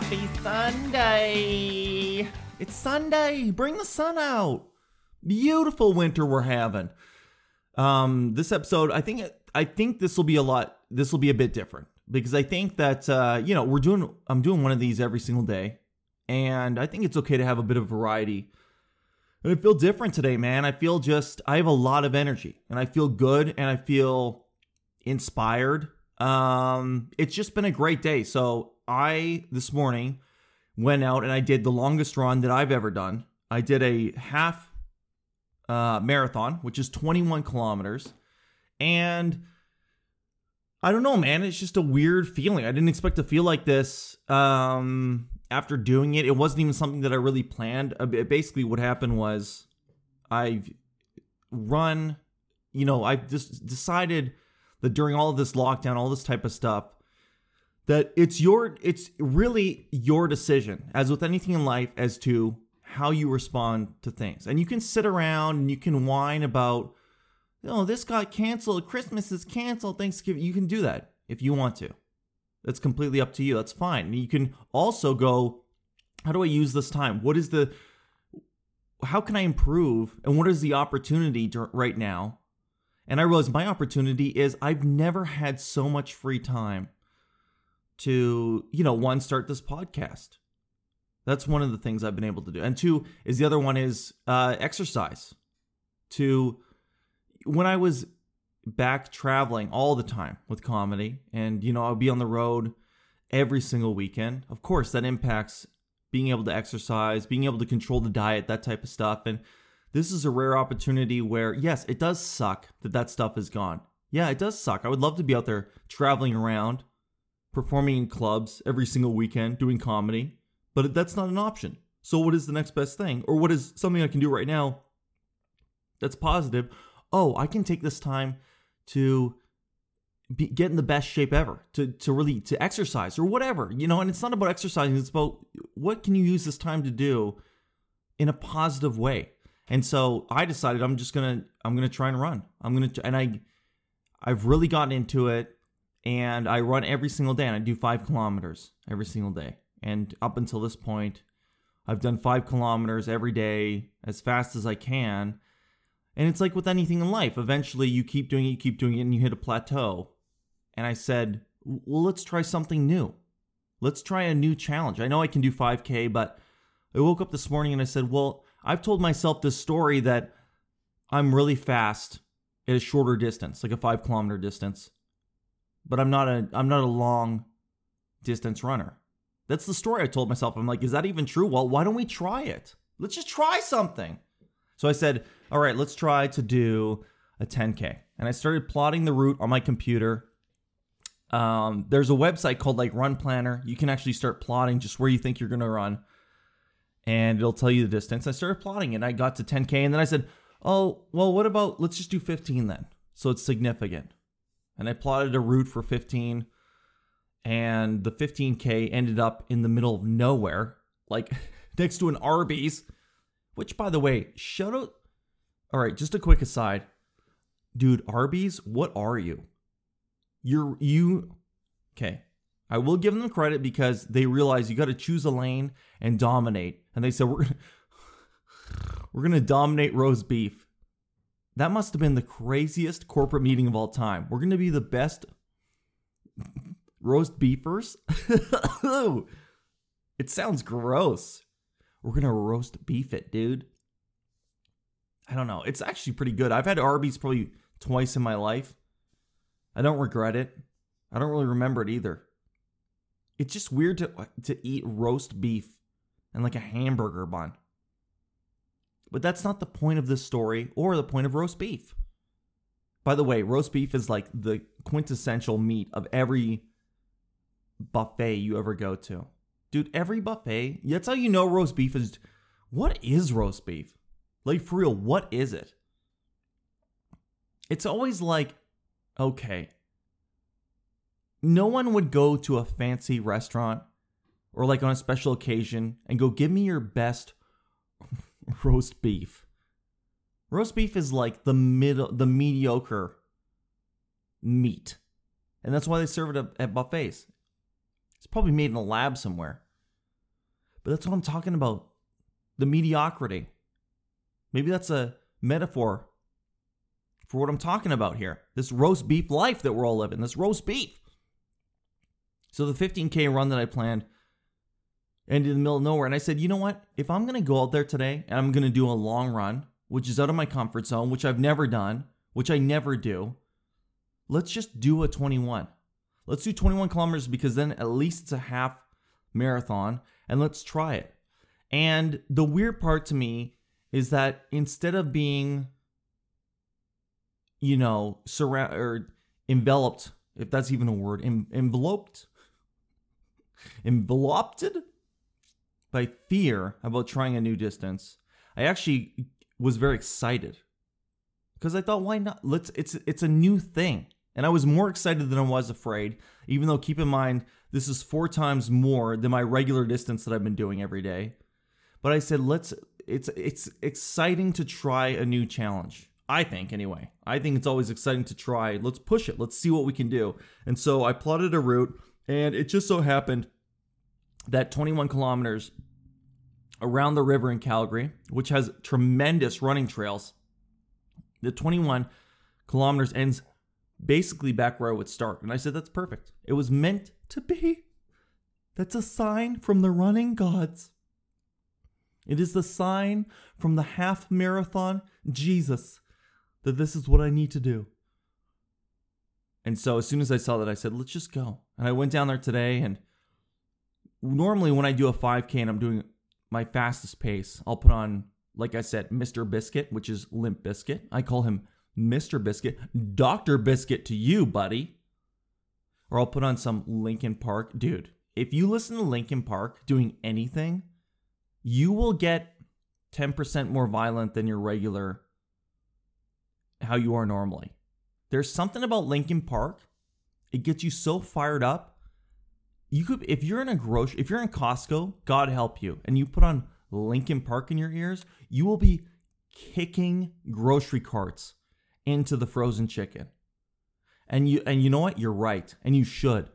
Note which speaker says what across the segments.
Speaker 1: Happy Sunday! It's Sunday. Bring the sun out. Beautiful winter we're having. Um, this episode, I think, I think this will be a lot. This will be a bit different because I think that uh, you know we're doing. I'm doing one of these every single day, and I think it's okay to have a bit of variety. And I feel different today, man. I feel just I have a lot of energy, and I feel good, and I feel inspired. Um, it's just been a great day. So I this morning went out and I did the longest run that I've ever done. I did a half uh, marathon, which is 21 kilometers, and I don't know, man. It's just a weird feeling. I didn't expect to feel like this um, after doing it. It wasn't even something that I really planned. Uh, basically, what happened was I've run, you know, I just decided that during all of this lockdown, all this type of stuff, that it's your it's really your decision as with anything in life as to how you respond to things. And you can sit around and you can whine about oh this got canceled. Christmas is canceled. Thanksgiving. You can do that if you want to. That's completely up to you. That's fine. And you can also go how do i use this time? What is the how can i improve? And what is the opportunity right now? And i realize my opportunity is i've never had so much free time to, you know, one, start this podcast. That's one of the things I've been able to do. And two is the other one is uh, exercise. To when I was back traveling all the time with comedy, and you know, I'll be on the road every single weekend. Of course, that impacts being able to exercise, being able to control the diet, that type of stuff. And this is a rare opportunity where, yes, it does suck that that stuff is gone. Yeah, it does suck. I would love to be out there traveling around, performing in clubs every single weekend, doing comedy, but that's not an option. So, what is the next best thing? Or what is something I can do right now that's positive? Oh, I can take this time to be, get in the best shape ever, to, to really to exercise or whatever, you know. And it's not about exercising; it's about what can you use this time to do in a positive way. And so I decided I'm just gonna I'm gonna try and run. I'm gonna and I I've really gotten into it and I run every single day and I do five kilometers every single day. And up until this point, I've done five kilometers every day as fast as I can. And it's like with anything in life, eventually you keep doing it, you keep doing it, and you hit a plateau. And I said, well, let's try something new. Let's try a new challenge. I know I can do 5K, but I woke up this morning and I said, well, I've told myself this story that I'm really fast at a shorter distance, like a five kilometer distance but I'm not a I'm not a long distance runner. That's the story I told myself. I'm like, is that even true? Well, why don't we try it? Let's just try something. So I said, all right, let's try to do a 10K. And I started plotting the route on my computer. Um, there's a website called like Run Planner. You can actually start plotting just where you think you're going to run, and it'll tell you the distance. I started plotting and I got to 10K. And then I said, oh, well, what about let's just do 15 then? So it's significant and I plotted a route for 15 and the 15k ended up in the middle of nowhere like next to an Arby's which by the way shout out all right just a quick aside. Dude Arby's what are you? You're you okay I will give them credit because they realize you got to choose a lane and dominate and they said we're we're gonna dominate roast beef that must have been the craziest corporate meeting of all time. We're going to be the best roast beefers. it sounds gross. We're going to roast beef it, dude. I don't know. It's actually pretty good. I've had Arby's probably twice in my life. I don't regret it. I don't really remember it either. It's just weird to to eat roast beef and like a hamburger bun. But that's not the point of this story or the point of roast beef. By the way, roast beef is like the quintessential meat of every buffet you ever go to. Dude, every buffet, that's how you know roast beef is. What is roast beef? Like, for real, what is it? It's always like, okay, no one would go to a fancy restaurant or like on a special occasion and go, give me your best roast beef. Roast beef is like the middle, the mediocre meat, and that's why they serve it at, at buffets. It's probably made in a lab somewhere. But that's what I'm talking about. The mediocrity. Maybe that's a metaphor for what I'm talking about here. This roast beef life that we're all living, this roast beef. So the 15K run that I planned ended in the middle of nowhere. And I said, you know what? If I'm going to go out there today and I'm going to do a long run, which is out of my comfort zone, which I've never done, which I never do, let's just do a 21. Let's do 21 kilometers because then at least it's a half marathon and let's try it. And the weird part to me is that instead of being, you know, surround or enveloped, if that's even a word, em- enveloped, enveloped by fear about trying a new distance, I actually was very excited because I thought, why not? Let's. It's it's a new thing, and I was more excited than I was afraid. Even though, keep in mind, this is four times more than my regular distance that I've been doing every day. But I said, let's. It's it's exciting to try a new challenge. I think anyway. I think it's always exciting to try. Let's push it. Let's see what we can do. And so I plotted a route, and it just so happened that 21 kilometers around the river in Calgary, which has tremendous running trails, the 21 kilometers ends basically back where I would start. And I said, that's perfect. It was meant to be. That's a sign from the running gods. It is the sign from the half marathon Jesus that this is what I need to do. And so as soon as I saw that, I said, let's just go. And I went down there today. And normally, when I do a 5K and I'm doing my fastest pace, I'll put on, like I said, Mr. Biscuit, which is Limp Bizkit. I call him Mr. Biscuit, Dr. Biscuit to you, buddy. Or I'll put on some Linkin Park. Dude, if you listen to Linkin Park doing anything, you will get 10% more violent than your regular how you are normally. There's something about Linkin Park. It gets you so fired up. You could if you're in a grocery if you're in Costco, God help you, and you put on Linkin Park in your ears, you will be kicking grocery carts into the frozen chicken. And you and you know what? You're right. And you should.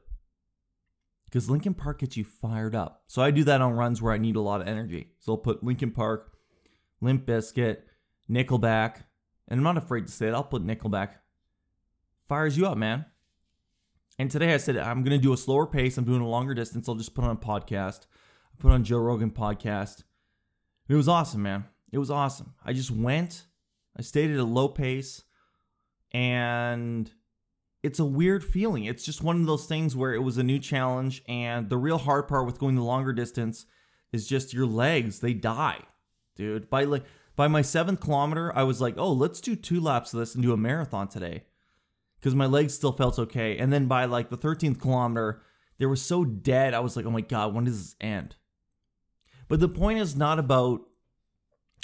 Speaker 1: Because Linkin Park gets you fired up. So I do that on runs where I need a lot of energy. So I'll put Linkin Park, Limp Bizkit, Nickelback, and I'm not afraid to say it. I'll put Nickelback. Fires you up, man. And today I said I'm going to do a slower pace. I'm doing a longer distance. I'll just put on a podcast. I put on Joe Rogan podcast. It was awesome, man. It was awesome. I just went. I stayed at a low pace, and it's a weird feeling. It's just one of those things where it was a new challenge, and the real hard part with going the longer distance is just your legs. They die, dude. By like by my seventh kilometer, I was like, oh, let's do two laps of this and do a marathon today. Because my legs still felt okay. And then by like the 13th kilometer, they were so dead. I was like, oh my God, when does this end? But the point is not about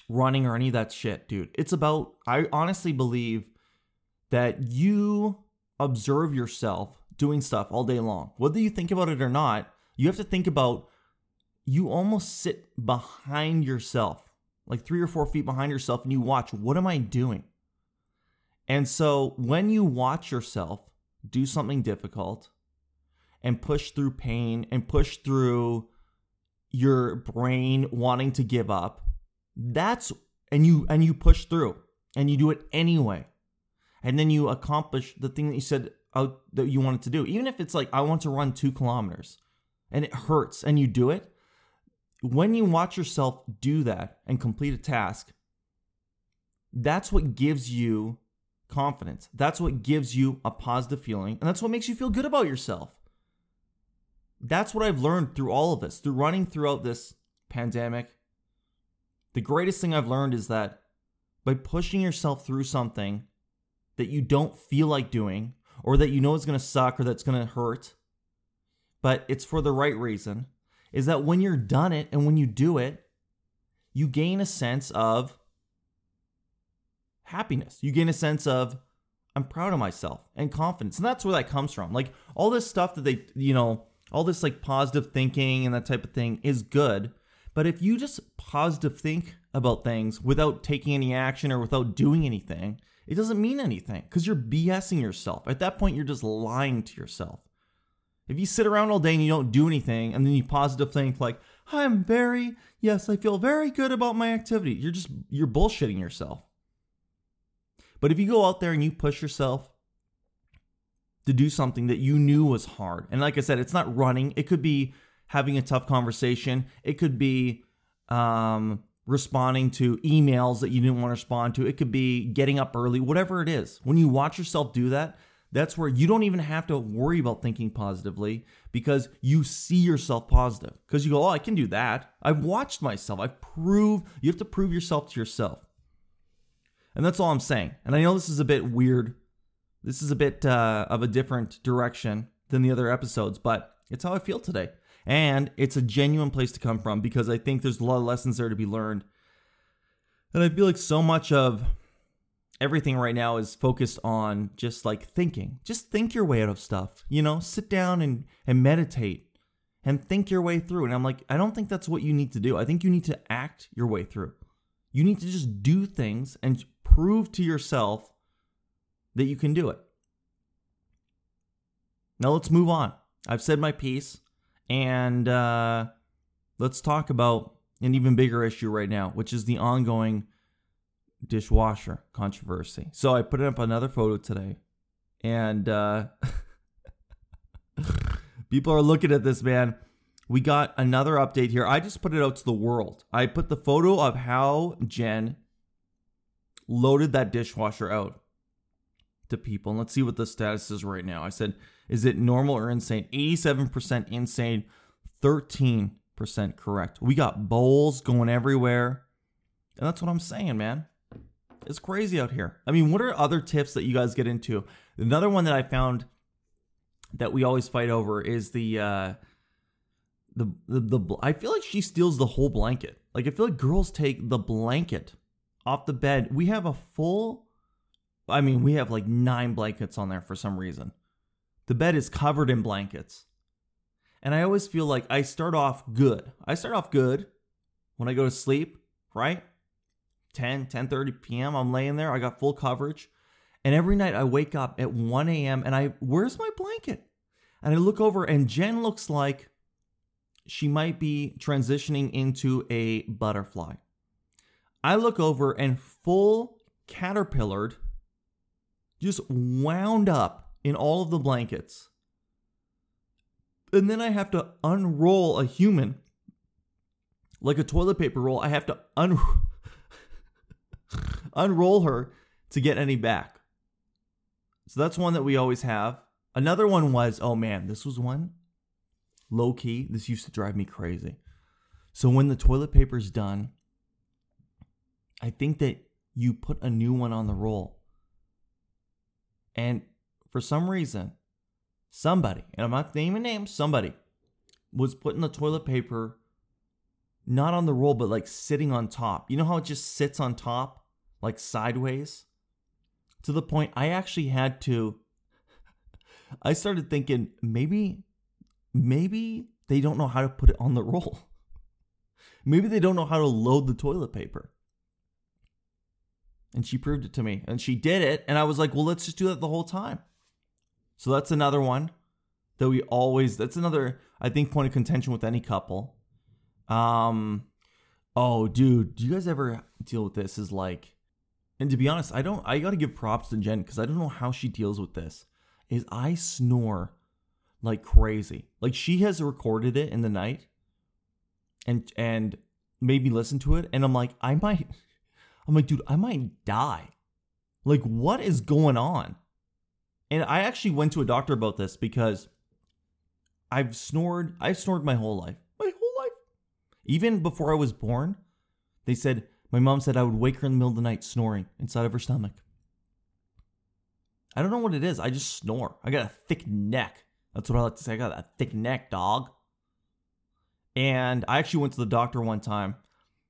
Speaker 1: running or any of that shit, dude. It's about, I honestly believe that you observe yourself doing stuff all day long. Whether you think about it or not, you have to think about, you almost sit behind yourself like three or four feet behind yourself and you watch, what am I doing? And so when you watch yourself do something difficult and push through pain and push through your brain wanting to give up, that's and you and you push through and you do it anyway. And then you accomplish the thing that you said out that you wanted to do. Even if it's like I want to run 2 kilometers and it hurts and you do it, when you watch yourself do that and complete a task, that's what gives you confidence. That's what gives you a positive feeling. And that's what makes you feel good about yourself. That's what I've learned through all of this, through running throughout this pandemic. The greatest thing I've learned is that by pushing yourself through something that you don't feel like doing, or that you know is going to suck or that's going to hurt, but it's for the right reason, is that when you're done it and when you do it, you gain a sense of happiness. You gain a sense of, I'm proud of myself and confidence. And that's where that comes from. Like all this stuff that they, you know, all this like positive thinking and that type of thing is good. But if you just positive think about things without taking any action or without doing anything, it doesn't mean anything because you're BSing yourself. At that point, you're just lying to yourself. If you sit around all day and you don't do anything and then you positive think like, I'm very, yes, I feel very good about my activity. You're just, you're bullshitting yourself. But if you go out there and you push yourself to do something that you knew was hard, and like I said, it's not running, it could be having a tough conversation, it could be um, responding to emails that you didn't want to respond to, it could be getting up early, whatever it is. When you watch yourself do that, that's where you don't even have to worry about thinking positively because you see yourself positive. Because you go, oh, I can do that. I've watched myself. I've proved, you have to prove yourself to yourself. And that's all I'm saying. And I know this is a bit weird. This is a bit uh, of a different direction than the other episodes, but it's how I feel today. And it's a genuine place to come from because I think there's a lot of lessons there to be learned. And I feel like so much of everything right now is focused on just like thinking. Just think your way out of stuff. You know, sit down and, and meditate and think your way through. And I'm like, I don't think that's what you need to do. I think you need to act your way through. You need to just do things and prove to yourself that you can do it. Now let's move on. I've said my piece, and uh, let's talk about an even bigger issue right now, which is the ongoing dishwasher controversy. So I put up another photo today, and uh, people are looking at this, man. We got another update here. I just put it out to the world. I put the photo of how Jen loaded that dishwasher out to people. And let's see what the status is right now. I said, is it normal or insane? 87% insane, 13% correct. We got bowls going everywhere. And that's what I'm saying, man. It's crazy out here. I mean, what are other tips that you guys get into? Another one that I found that we always fight over is the uh the the, the I feel like she steals the whole blanket. Like I feel like girls take the blanket off the bed. We have a full I mean, we have like 9 blankets on there for some reason. The bed is covered in blankets. And I always feel like I start off good. I start off good when I go to sleep, right? 10, 10 30 p.m. I'm laying there. I got full coverage. And every night I wake up at 1 a.m. and I, where's my blanket? And I look over and Jen looks like she might be transitioning into a butterfly. I look over and full caterpillared, just wound up in all of the blankets. And then I have to unroll a human like a toilet paper roll. I have to unroll unroll her to get any back. So that's one that we always have. Another one was, oh man, this was one low key. This used to drive me crazy. So when the toilet paper is done, I think that you put a new one on the roll. And for some reason, somebody, and I'm not naming names, somebody was putting the toilet paper not on the roll, but like sitting on top. You know how it just sits on top? like sideways to the point I actually had to I started thinking maybe maybe they don't know how to put it on the roll. Maybe they don't know how to load the toilet paper. And she proved it to me. And she did it. And I was like, well, let's just do that the whole time. So that's another one that we always, that's another, I think, point of contention with any couple. Um, oh, dude, do you guys ever deal with this? Is like, and to be honest, I don't. I got to give props to Jen because I don't know how she deals with this. Is I snore like crazy. Like she has recorded it in the night, and and made me listen to it, and I'm like, I might. I'm like, dude, I might die. Like, what is going on? And I actually went to a doctor about this because I've snored. I've snored my whole life. My whole life. Even before I was born, they said my mom said I would wake her in the middle of the night snoring inside of her stomach. I don't know what it is. I just snore. I got a thick neck. That's what I like to say. I got a thick neck, dog. And I actually went to the doctor one time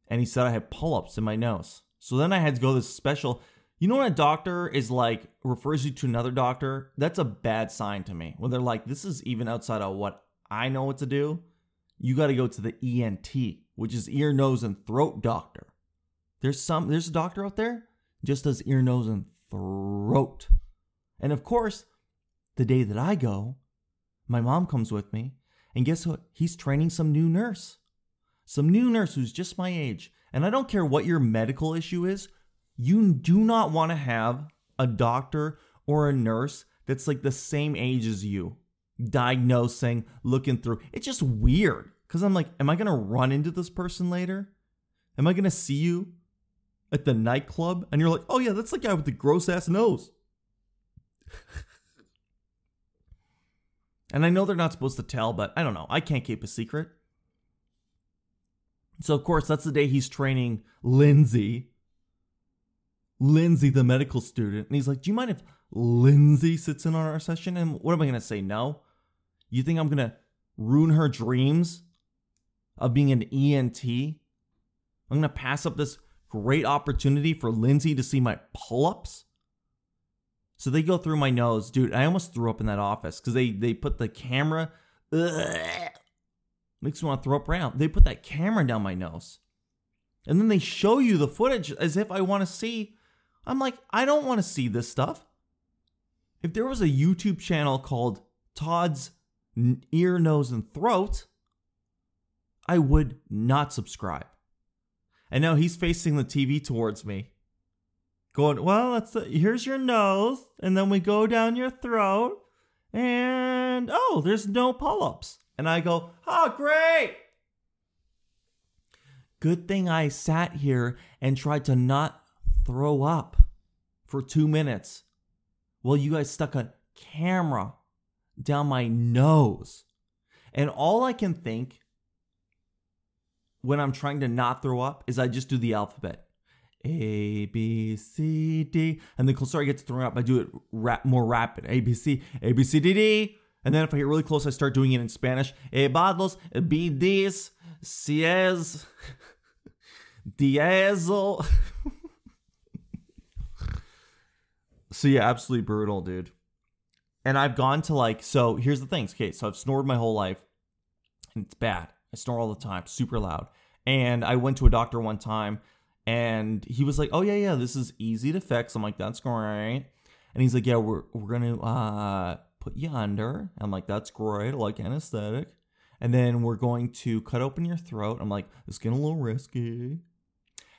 Speaker 1: and he said I had pull ups in my nose. So then I had to go to this special. You know when a doctor is like, refers you to another doctor? That's a bad sign to me. When they're like, this is even outside of what I know what to do. You got to go to the ENT, which is ear, nose, and throat doctor. There's some there's a doctor out there just does ear, nose, and throat. And of course, the day that I go, my mom comes with me, and guess what? He's training some new nurse. some new nurse who's just my age, and I don't care what your medical issue is, you do not want to have a doctor or a nurse that's like the same age as you, diagnosing, looking through. It's just weird because I'm like, am I going to run into this person later? Am I going to see you at the nightclub? And you're like, oh yeah, that's the guy with the gross ass nose. and I know they're not supposed to tell, but I don't know. I can't keep a secret. So, of course, that's the day he's training Lindsay. Lindsay, the medical student. And he's like, Do you mind if Lindsay sits in on our session? And what am I going to say? No? You think I'm going to ruin her dreams of being an ENT? I'm going to pass up this great opportunity for Lindsay to see my pull ups? So they go through my nose, dude. I almost threw up in that office because they they put the camera. Ugh, makes me want to throw up right They put that camera down my nose, and then they show you the footage as if I want to see. I'm like, I don't want to see this stuff. If there was a YouTube channel called Todd's Ear, Nose, and Throat, I would not subscribe. And now he's facing the TV towards me going, well, that's the, here's your nose, and then we go down your throat, and oh, there's no pull ups. And I go, oh, great. Good thing I sat here and tried to not throw up for two minutes while you guys stuck a camera down my nose. And all I can think when I'm trying to not throw up is I just do the alphabet. A B C D, and then sorry gets thrown up, I do it rap more rapid. A B C A B C D D, and then if I get really close, I start doing it in Spanish. A bados B dis sies diesel. so yeah, absolutely brutal, dude. And I've gone to like so. Here's the things. Okay, so I've snored my whole life, and it's bad. I snore all the time, super loud. And I went to a doctor one time and he was like, "Oh yeah, yeah, this is easy to fix." I'm like, "That's great." And he's like, "Yeah, we're we're gonna uh, put you under." I'm like, "That's great. I like anesthetic." And then we're going to cut open your throat. I'm like, "It's getting a little risky."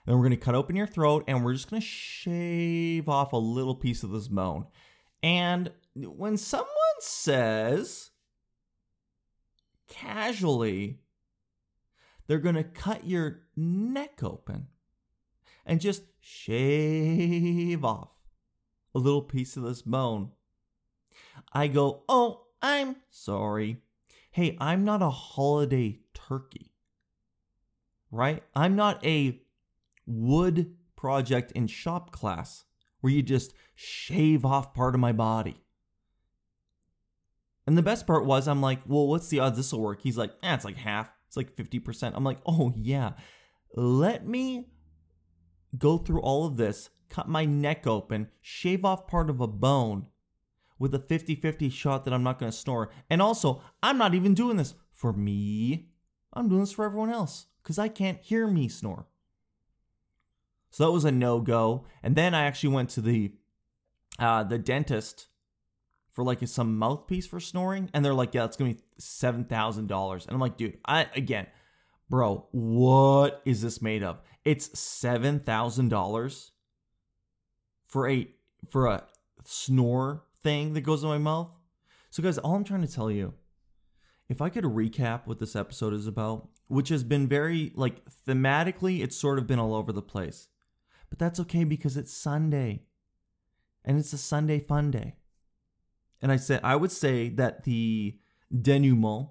Speaker 1: And we're gonna cut open your throat, and we're just gonna shave off a little piece of this bone. And when someone says casually, they're gonna cut your neck open and just shave off a little piece of this bone. I go, Oh, I'm sorry. Hey, I'm not a holiday turkey, right? I'm not a wood project in shop class where you just shave off part of my body. And the best part was, I'm like, well, what's the odds this will work? He's like, eh, it's like half. It's like 50%. I'm like, oh, yeah. Let me go through all of this, cut my neck open, shave off part of a bone with a 50 50 shot that I'm not going to snore. And also, I'm not even doing this for me, I'm doing this for everyone else because I can't hear me snore. So that was a no go. And then I actually went to the uh, the dentist for like some mouthpiece for snoring, and they're like, "Yeah, it's gonna be seven thousand dollars." And I'm like, "Dude, I again, bro, what is this made of?" It's seven thousand dollars for a for a snore thing that goes in my mouth. So guys, all I'm trying to tell you, if I could recap what this episode is about, which has been very like thematically, it's sort of been all over the place. But that's okay because it's Sunday. And it's a Sunday fun day. And I said I would say that the denouement,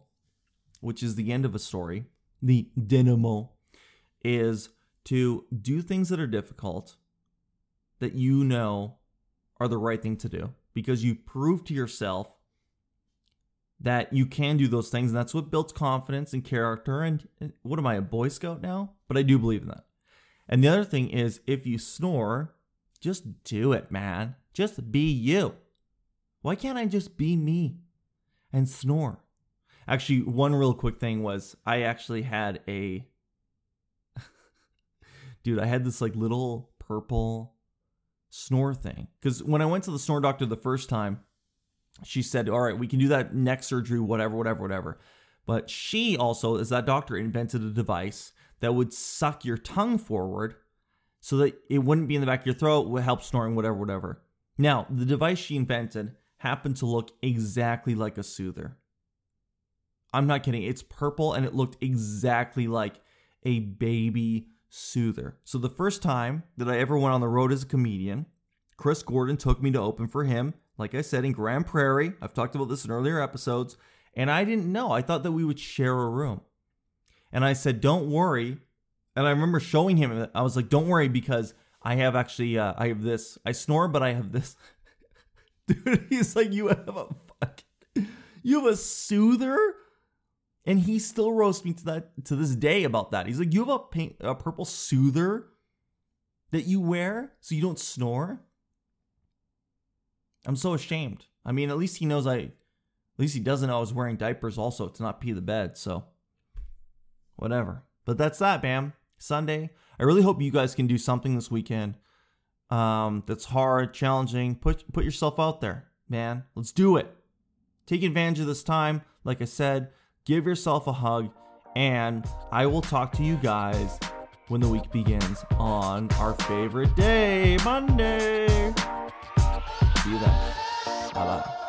Speaker 1: which is the end of a story, the denouement is to do things that are difficult that you know are the right thing to do because you prove to yourself that you can do those things and that's what builds confidence and character and what am i a boy scout now? But i do believe in that. And the other thing is if you snore just do it man. Just be you. Why can't i just be me and snore? Actually one real quick thing was i actually had a dude, I had this like little purple snore thing. Because when I went to the snore doctor the first time, she said, All right, we can do that neck surgery, whatever, whatever, whatever. But she also, as that doctor, invented a device that would suck your tongue forward so that it wouldn't be in the back of your throat, would help snoring, whatever, whatever. Now, the device she invented happened to look exactly like a soother. I'm not kidding. It's purple and it looked exactly like a baby soother. So the first time that I ever went on the road as a comedian, Chris Gordon took me to open for him, like I said, in Grand Prairie. I've talked about this in earlier episodes. And I didn't know. I thought that we would share a room. And I said, don't worry. And I remember showing him, I was like, don't worry because I have actually, uh, I have this. I snore, but I have this. Dude, he's like, you have a fucking, you have a soother? And he still roasts me to that to this day about that. He's like, you have a pink, a purple soother that you wear so you don't snore. I'm so ashamed. I mean, at least he knows I, at least he doesn't know I was wearing diapers also to not pee the bed. So, whatever. But that's that, bam. Sunday. I really hope you guys can do something this weekend. Um, that's hard, challenging. Put put yourself out there, man. Let's do it. Take advantage of this time. Like I said, give yourself a hug, and I will talk to you guys when the week begins on our favorite day, Monday. See you then. Bye bye.